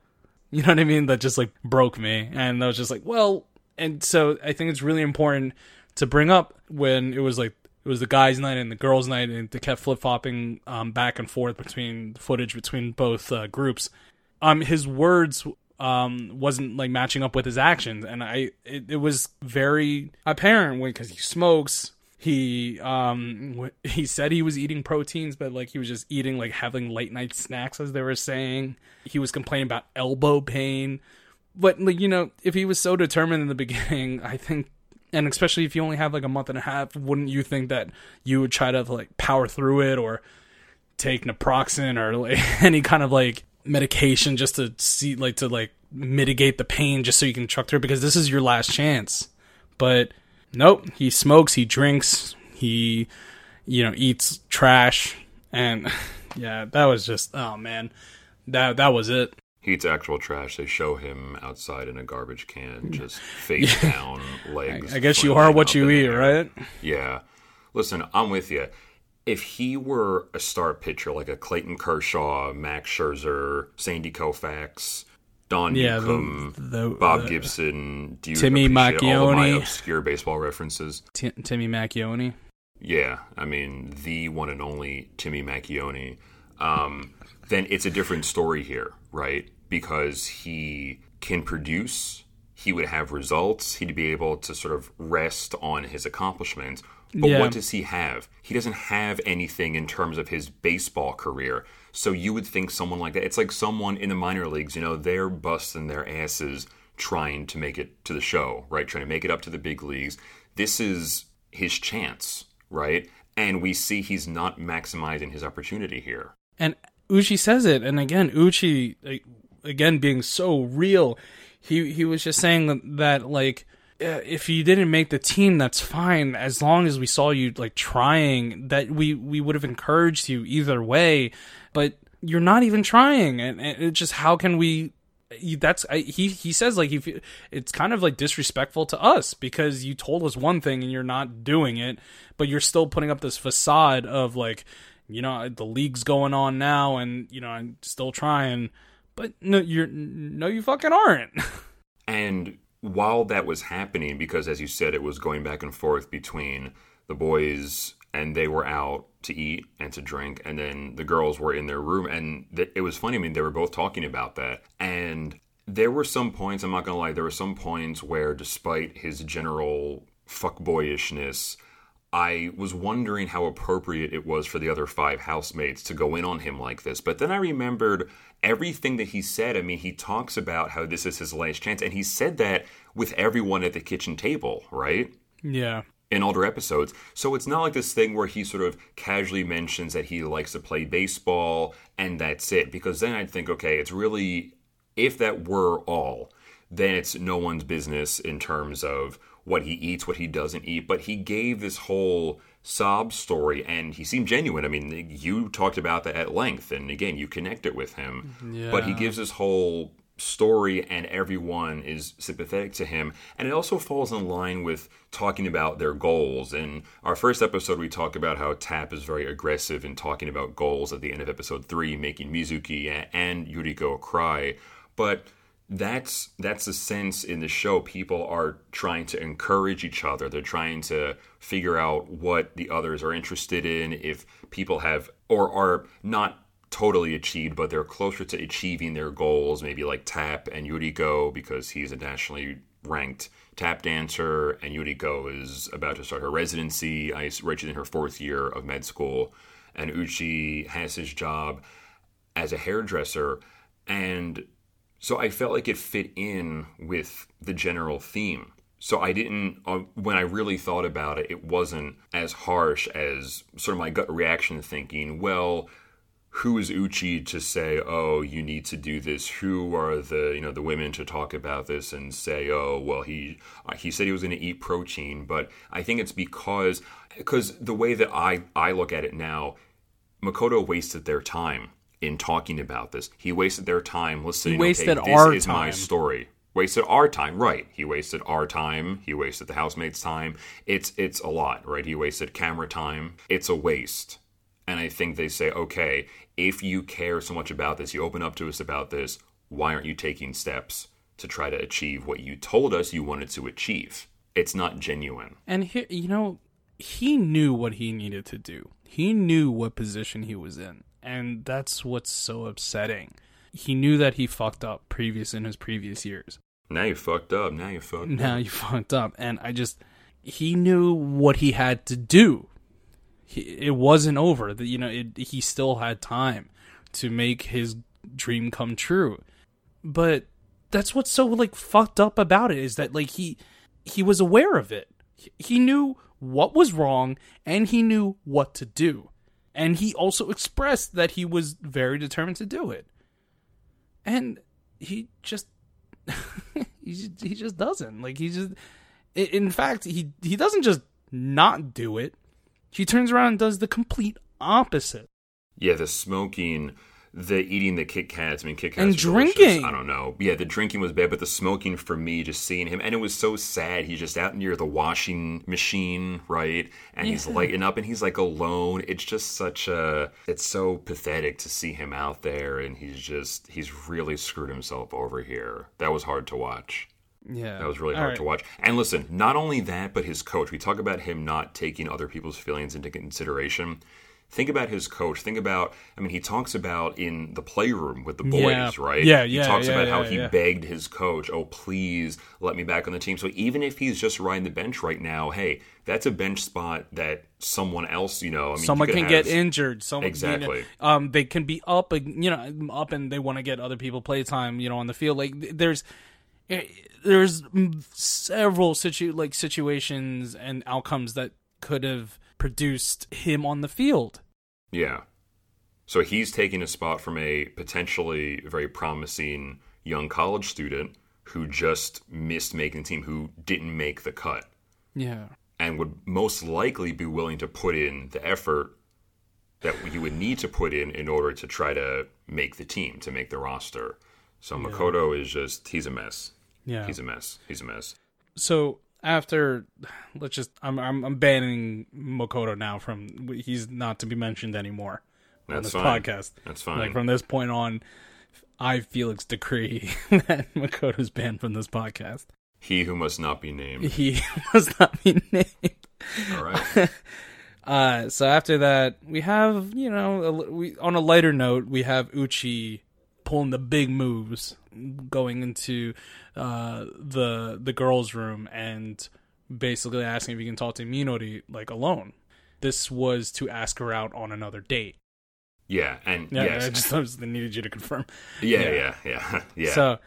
You know what I mean? That just like broke me, and I was just like, well, and so I think it's really important to bring up when it was like it was the guys' night and the girls' night, and they kept flip flopping um, back and forth between footage between both uh, groups. Um, his words um wasn't like matching up with his actions, and I it, it was very apparent when because he smokes. He um he said he was eating proteins, but like he was just eating like having late night snacks, as they were saying. He was complaining about elbow pain but like you know if he was so determined in the beginning i think and especially if you only have like a month and a half wouldn't you think that you would try to like power through it or take naproxen or like any kind of like medication just to see like to like mitigate the pain just so you can truck through because this is your last chance but nope he smokes he drinks he you know eats trash and yeah that was just oh man that that was it He eats actual trash. They show him outside in a garbage can, just face down, legs. i guess you are what you eat right Yeah. Listen, I'm with you. If he were a star pitcher like a Clayton Kershaw, Max Scherzer, Sandy Koufax, Don Yeah, Newcombe, the- Bob the- Gibson, do you Timmy appreciate all of my Macchione. obscure baseball references? T- Timmy Macchione. Yeah, I mean the one and only Timmy Macchione. Um, then it's a different story here, right? Because he can produce, he would have results, he'd be able to sort of rest on his accomplishments. But Yeah. what does he have? He doesn't have anything in terms of his baseball career. So you would think someone like that. It's like someone in the minor leagues. You know, they're busting their asses trying to make it to the show, right? Trying to make it up to the big leagues. This is his chance, right? And we see he's not maximizing his opportunity here. And Uchi says it, and again, Uchi, again, being so real, he he was just saying that, like, Uh, if you didn't make the team, that's fine. As long as we saw you like trying, that we we would have encouraged you either way. But you're not even trying, and, and just how can we? That's I, he. He says like he. It's kind of like disrespectful to us because you told us one thing and you're not doing it, but you're still putting up this facade of like, you know, the league's going on now, and you know, I'm still trying, but no, you're no, you fucking aren't. And while that was happening, because as you said, it was going back and forth between the boys and they were out to eat and to drink, and then the girls were in their room. And th- it was funny. I mean, they were both talking about that. And there were some points, I'm not to lie, there were some points where, despite his general fuckboyishness, I was wondering how appropriate it was for the other five housemates to go in on him like this. But then I remembered everything that he said. I mean, he talks about how this is his last chance, and he said that with everyone at the kitchen table, right? Yeah. in older episodes. So it's not like this thing where he sort of casually mentions that he likes to play baseball and that's it. Because then I'd think, okay, it's really, if that were all, then it's no one's business in terms of what he eats, what he doesn't eat. But he gave this whole sob story and he seemed genuine. I mean, you talked about that at length. And again, you connect it with him. But he gives this whole story and everyone is sympathetic to him and it also falls in line with talking about their goals in our first episode we talk about how tap is very aggressive in talking about goals at the end of episode 3 making mizuki and yuriko cry but that's that's the sense in the show people are trying to encourage each other they're trying to figure out what the others are interested in if people have or are not totally achieved, but they're closer to achieving their goals, maybe like Tap and Yuriko, because he's a nationally ranked tap dancer, and Yuriko is about to start her residency. She's in her fourth year of med school, and Uchi has his job as a hairdresser, and so I felt like it fit in with the general theme. So I didn't, uh, when I really thought about it, it wasn't as harsh as sort of my gut reaction thinking, well, who is Uchi to say, oh, you need to do this? Who are the you know the women to talk about this and say, oh, well, he uh, he said he was going to eat protein, but I think it's because because the way that I I look at it now, Makoto wasted their time in talking about this. He wasted their time listening. He wasted okay, our this is my story. Wasted our time, right? He wasted our time. He wasted the housemates' time. It's it's a lot, right? He wasted camera time. It's a waste. And I think they say, okay, if you care so much about this, you open up to us about this, why aren't you taking steps to try to achieve what you told us you wanted to achieve? It's not genuine. And he, you know, he knew what he needed to do. He knew what position he was in, and that's what's so upsetting. He knew that he fucked up previous in his previous years. Now you fucked up. Now you fucked up. Now you fucked up, and I just he knew what he had to do. He, it wasn't over. You know, it, he still had time to make his dream come true. But that's what's so like fucked up about it is that like he he was aware of it. He knew what was wrong and he knew what to do. And he also expressed that he was very determined to do it. And he just he just, he just doesn't. Like he just in fact, he he doesn't just not do it. He turns around and does the complete opposite. Yeah, the smoking, the eating the Kit Kats. I mean, Kit Kats And are delicious. drinking. I don't know. Yeah, the drinking was bad, but the smoking for me, just seeing him, and it was so sad. He's just out near the washing machine, right? And he's lighting up, and he's like alone. It's just such a. It's so pathetic to see him out there, and he's just he's really screwed himself over here. That was hard to watch. Yeah. That was really All hard right. to watch. And listen, not only that, but his coach. We talk about him not taking other people's feelings into consideration. Think about his coach. Think about, I mean, he talks about in the playroom with the boys, Yeah. right? Yeah, yeah. He talks yeah, about how yeah, he yeah. begged his coach, oh, please let me back on the team. So even if he's just riding the bench right now, hey, that's a bench spot that someone else, you know, I mean, someone can have- get injured. Someone, Exactly. You know, um, they can be up, you know, up, and they want to get other people playtime, you know, on the field. Like there's, eh, there's several situ like situations and outcomes that could have produced him on the field. Yeah. So he's taking a spot from a potentially very promising young college student who just missed making the team, who didn't make the cut, Yeah. and would most likely be willing to put in the effort that you would need to put in in order to try to make the team, to make the roster. So Makoto is just, he's a mess. Yeah. He's a mess. He's a mess. so after let's just I'm I'm, I'm banning Makoto now from he's not to be mentioned anymore on this fine. podcast. That's fine. Like from this point on, I Felix decree that Makoto's banned from this podcast. he who must not be named. He must not be named. All right. Uh, so after that, we have you know a, we on a lighter note, we have Uchi pulling the big moves, going into uh, the the girls' room and basically asking if you can talk to Minori like alone. This was to ask her out on another date. Yeah, and Yeah, yes, I just I just needed you to confirm. yeah, yeah. yeah, yeah, yeah. So,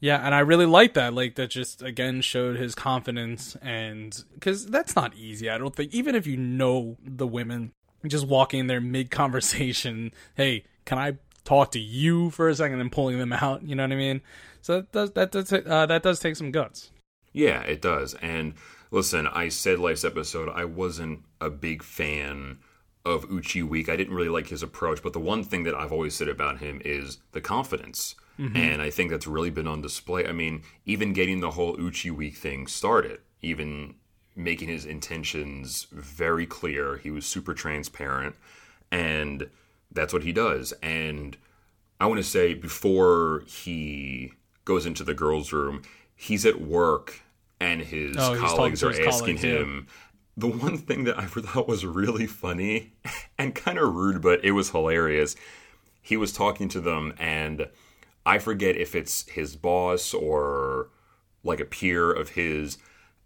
yeah, and I really like that. Like that just again showed his confidence, and because that's not easy. I don't think even if you know the women, just walking in there mid conversation, hey, can I talk to you for a second, and pulling them out? You know what I mean? So that does that does uh, that does take some guts. Yeah, it does. And listen, I said last episode I wasn't a big fan of Uchi Week. I didn't really like his approach, but the one thing that I've always said about him is the confidence. And I think that's really been on display. I mean, even getting the whole Uchi Week thing started, even making his intentions very clear. He was super transparent, and that's what he does. And I want to say before he goes into the girls' room, he's at work and his Oh, colleagues are his asking colleagues, yeah. him. The one thing that I thought was really funny and kind of rude, but it was hilarious. He was talking to them, and I forget if it's his boss or like a peer of his,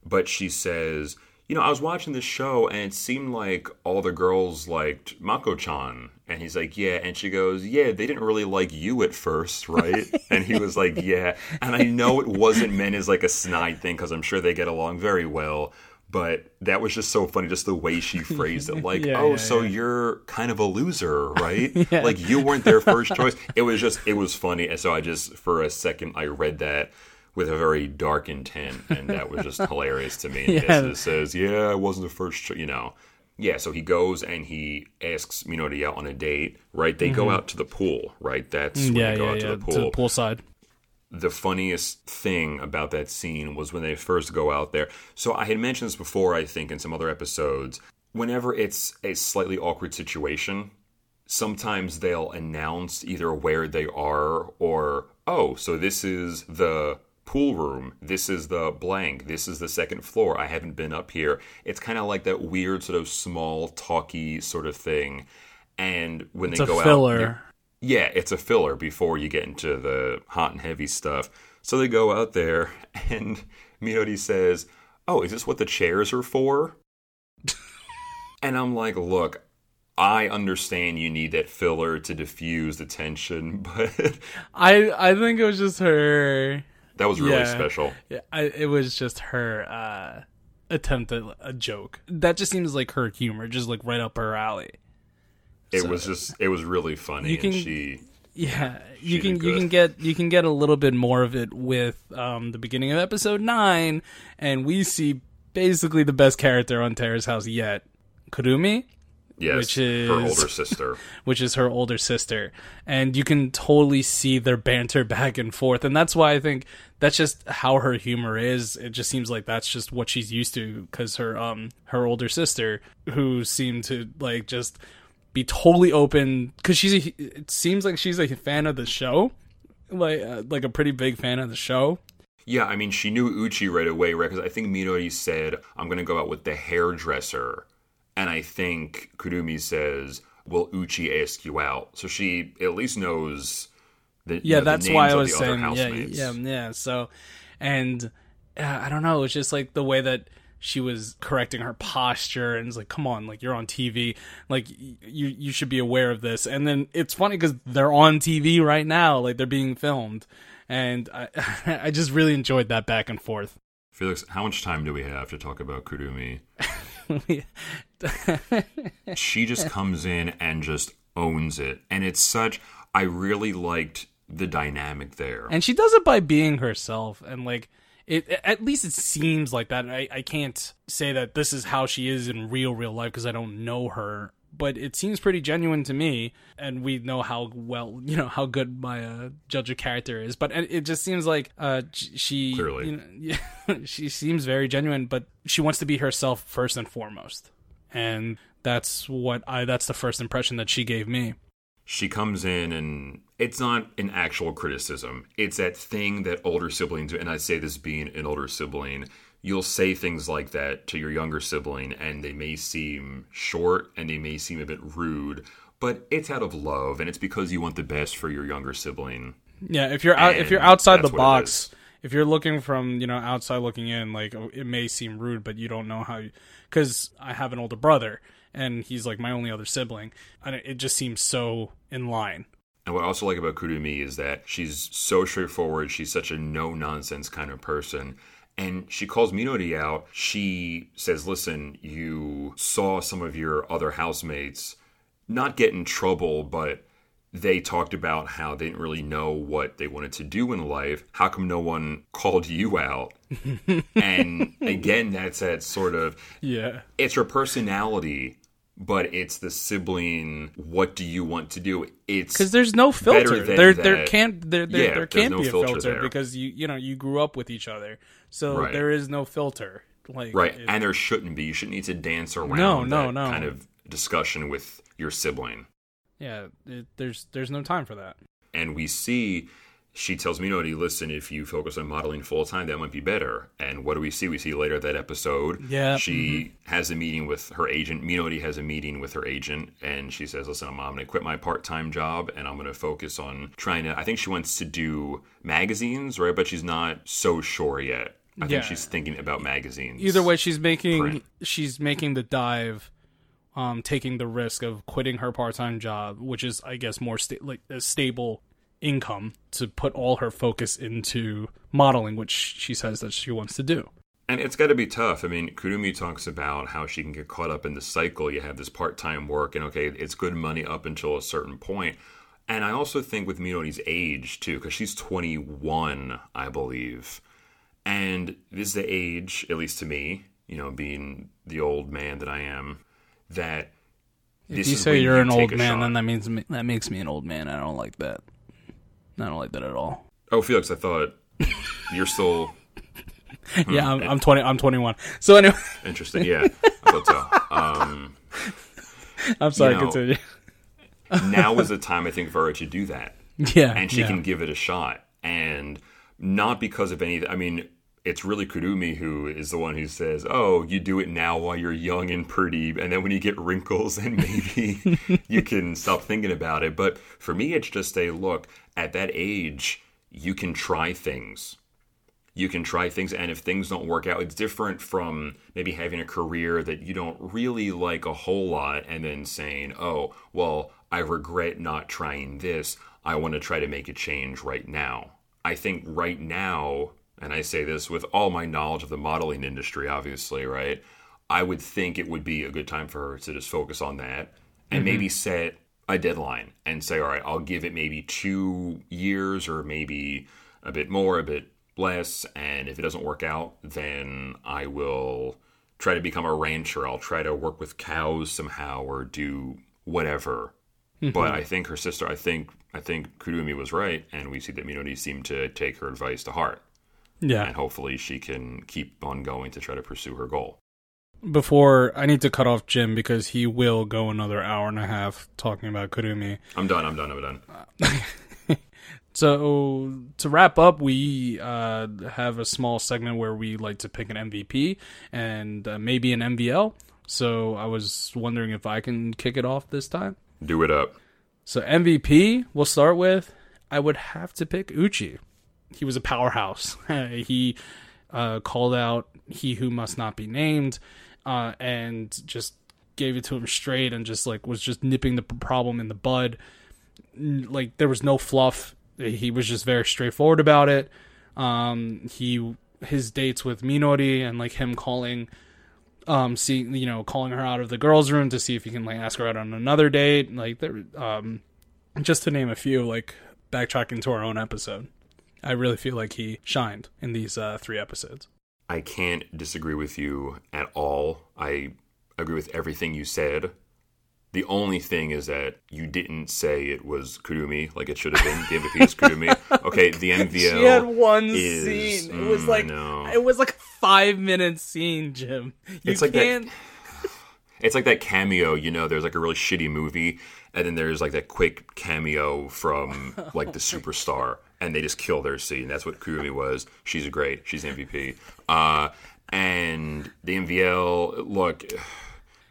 but she says, You know, I was watching this show and it seemed like all the girls liked Mako chan. And he's like, Yeah. And she goes, Yeah, they didn't really like you at first, right? and he was like, Yeah. And I know it wasn't meant as like a snide thing because I'm sure they get along very well. But that was just so funny, just the way she phrased it. Like, Yeah, oh, yeah, so yeah. you're kind of a loser, right? Like you weren't their first choice. It was just, it was funny. And so I just, for a second, I read that with a very dark intent, and that was just hilarious to me. And Yeah. It says, "Yeah, I wasn't the first, you know." Yeah, so he goes and he asks Minori out on a date. Right? They go out to the pool. Right? That's when Mm-hmm. Yeah, they go yeah, out to the pool poolside. the funniest thing about that scene was when they first go out there. So I had mentioned this before, I think, in some other episodes. Whenever it's a slightly awkward situation, sometimes they'll announce either where they are or, oh, so this is the pool room. This is the blank. This is the second floor. I haven't been up here. It's kind of like that weird, sort of small, talky sort of thing. And when It's they go out, filler. yeah, it's a filler before you get into the hot and heavy stuff. So they go out there, and Minori says, Oh, is this what the chairs are for? and I'm like, Look, I understand you need that filler to diffuse the tension, but I I think it was just her. That was really Yeah. special. Yeah, I, it was just her uh, attempt at a joke. That just seems like her humor, just like right up her alley. It So- was just, it was really funny. You can- and she, Yeah, you She can you can get you can get a little bit more of it with um, the beginning of episode nine, and we see basically the best character on Terrace House yet, Kurumi, yes, Which is her older sister. which is her older sister, and you can totally see their banter back and forth, and that's why I think that's just how her humor is. It just seems like that's just what she's used to because her um her older sister, who seemed to like just be totally open because she's a, it seems like she's a fan of the show, like uh, like a pretty big fan of the show. Yeah, I mean, she knew Uchi right away, right? Because I think Minori said, I'm going to go out with the hairdresser. And I think Kurumi says, Will Uchi ask you out? So she at least knows the, you Yeah, know, the that's why I was saying, yeah, yeah, yeah. So, and uh, I don't know, it's just like the way that she was correcting her posture and it's like, come on, like you're on TV, like you you should be aware of this. And then it's funny because they're on TV right now, like they're being filmed, and I I just really enjoyed that back and forth. Felix, how much time do we have to talk about Kurumi? she just comes in and just owns it. And it's such, I really liked the dynamic there. and she does it by being herself and like it at least it seems like that I, I can't say that this is how she is in real real life because i don't know her but it seems pretty genuine to me and we know how well you know how good my uh, judge of character is but it it just seems like uh she Clearly. you know, she seems very genuine but she wants to be herself first and foremost and that's what i that's the first impression that she gave me she comes in and it's not an actual criticism. It's that thing that older siblings do. And I say this being an older sibling, you'll say things like that to your younger sibling, and they may seem short and they may seem a bit rude, but it's out of love and it's because you want the best for your younger sibling. Yeah, if you're out, if you're outside the box, if you're looking from you know outside looking in, like oh, it may seem rude, but you don't know how. Because I have an older brother, and he's like my only other sibling, and it just seems so in line. And what I also like about Kurumi is that she's so straightforward. She's such a no nonsense kind of person. And she calls Minori out. She says, Listen, you saw some of your other housemates not get in trouble, but they talked about how they didn't really know what they wanted to do in life. How come no one called you out? and again, that's that sort of yeah. It's your personality, but it's the sibling. What do you want to do? It's because there's no filter. than There, that. there can't there there, Yeah, there can't no be a filter filter because you you know you grew up with each other, so Right. there is no filter. Like right, it- and there shouldn't be. You shouldn't need to dance around No, no, that no. kind of discussion with your sibling. Yeah, it, there's there's no time for that. and we see she tells Minori, listen, if you focus on modeling full time, that might be better. And what do we see? We see later that episode. Yeah, mm-hmm. She has a meeting with her agent. Minori has a meeting with her agent, and she says, listen, I'm, I'm going to quit my part time job and I'm going to focus on trying to. I think she wants to do magazines, right? But she's not so sure yet. I Yeah. think she's thinking about magazines. Either way, she's making Print. she's making the dive, um, taking the risk of quitting her part time job, which is I guess more sta- like a stable income to put all her focus into modeling, which she says that she wants to do. And it's got to be tough. I mean, Kurumi talks about how she can get caught up in the cycle. You have this part time work, and okay, it's good money up until a certain point. And I also think with Minori's age, too, because she's 21, I believe. And this is the age, at least to me, you know, being the old man that I am, that If this you say you're an old man, shot. then that means me, that makes me an old man. I don't like that. I don't like that at all. Oh, Felix, I thought you're still Yeah, I'm, I'm 20. I'm 21. So anyway, interesting. Yeah, I thought so. Um, I'm sorry. You know, continue. now is the time, I think, for her to do that. Yeah, and she yeah. can give it a shot. And not because of any. I mean, it's really Kurumi who is the one who says, "Oh, you do it now while you're young and pretty, and then when you get wrinkles, then maybe you can stop thinking about it." But for me, it's just a look. At that age, you can try things. You can try things, and if things don't work out, it's different from maybe having a career that you don't really like a whole lot, and then saying, "Oh, well, I regret not trying this. I want to try to make a change right now." I think right now, and I say this with all my knowledge of the modeling industry, obviously, right? I would think it would be a good time for her to just focus on that and mm-hmm. maybe set a deadline and say, all right, I'll give it maybe two years or maybe a bit more, a bit less. And if it doesn't work out, then I will try to become a rancher. I'll try to work with cows somehow or do whatever. Mm-hmm. But I think her sister, I think, I think Kurumi was right, and we see that Minori seemed to take her advice to heart, Yeah. and hopefully she can keep on going to try to pursue her goal. Before I need to cut off Jim because he will go another hour and a half talking about Kurumi. I'm done. I'm done. I'm done. So to wrap up, we uh, have a small segment where we like to pick an MVP and uh, maybe an MVL. So I was wondering if I can kick it off this time. Do it up. So MVP, we'll start with. I would have to pick Uchi. He was a powerhouse. he uh, called out he who must not be named, uh, and just gave it to him straight, and just like was just nipping the problem in the bud. Like there was no fluff. He was just very straightforward about it. Um, he his dates with Minori and like him calling um see you know calling her out of the girls room to see if he can like ask her out on another date like there um just to name a few like backtracking to our own episode i really feel like he shined in these uh three episodes I can't disagree with you at all. I agree with everything you said. The only thing is that you didn't say it was Kurumi like it should have been. The MVP is Kurumi. Okay, the MVL. she had one is- scene it was mm, like I know. it was like a five minute scene jim you It's like that- can't It's like that cameo, you know, there's like a really shitty movie, and then there's like that quick cameo from like the superstar, and they just kill their scene. That's what Kurumi was. She's great. She's MVP. Uh, and the MVL, look,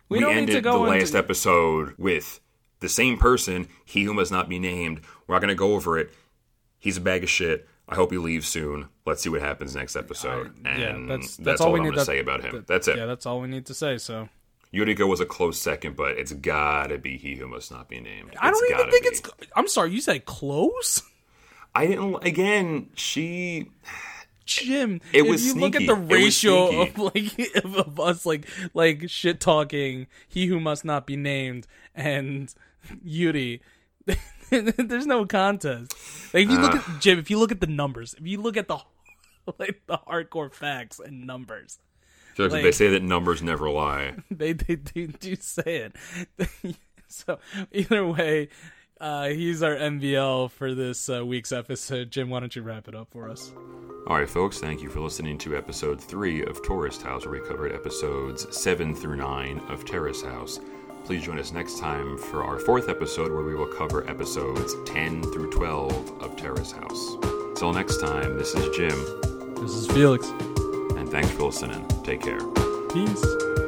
we, don't ended to go the into- last episode with the same person, he who must not be named. We're not going to go over it. He's a bag of shit. I hope he leaves soon. Let's see what happens next episode. I- and yeah, that's- that's, that's all, all we I'm need to say about him. that- that's it. Yeah, that's all we need to say. So Yuriko was a close second, but it's gotta be he who must not be named. I don't even think be. it's. I'm sorry, you said close, I didn't. Again, she. Jim. It if was you look at the ratio of like of, us like like shit talking, he who must not be named, and Yuri. There's no contest. Like if you look Ah. at Jim, if you look at the numbers, if you look at the like the hardcore facts and numbers, Jokes, Like- they say that numbers never lie. they they do, do say it. so either way, uh, he's our MVL for this uh, week's episode. Jim, why don't you wrap it up for us? All right, folks, thank you for listening to episode three of Tourist House, where we covered episodes seven through nine of Terrace House. Please join us next time for our fourth episode, where we will cover episodes 10 through 12 of Terrace House. Till next time, this is Jim, This is Felix. and thanks for listening. Take care. Peace.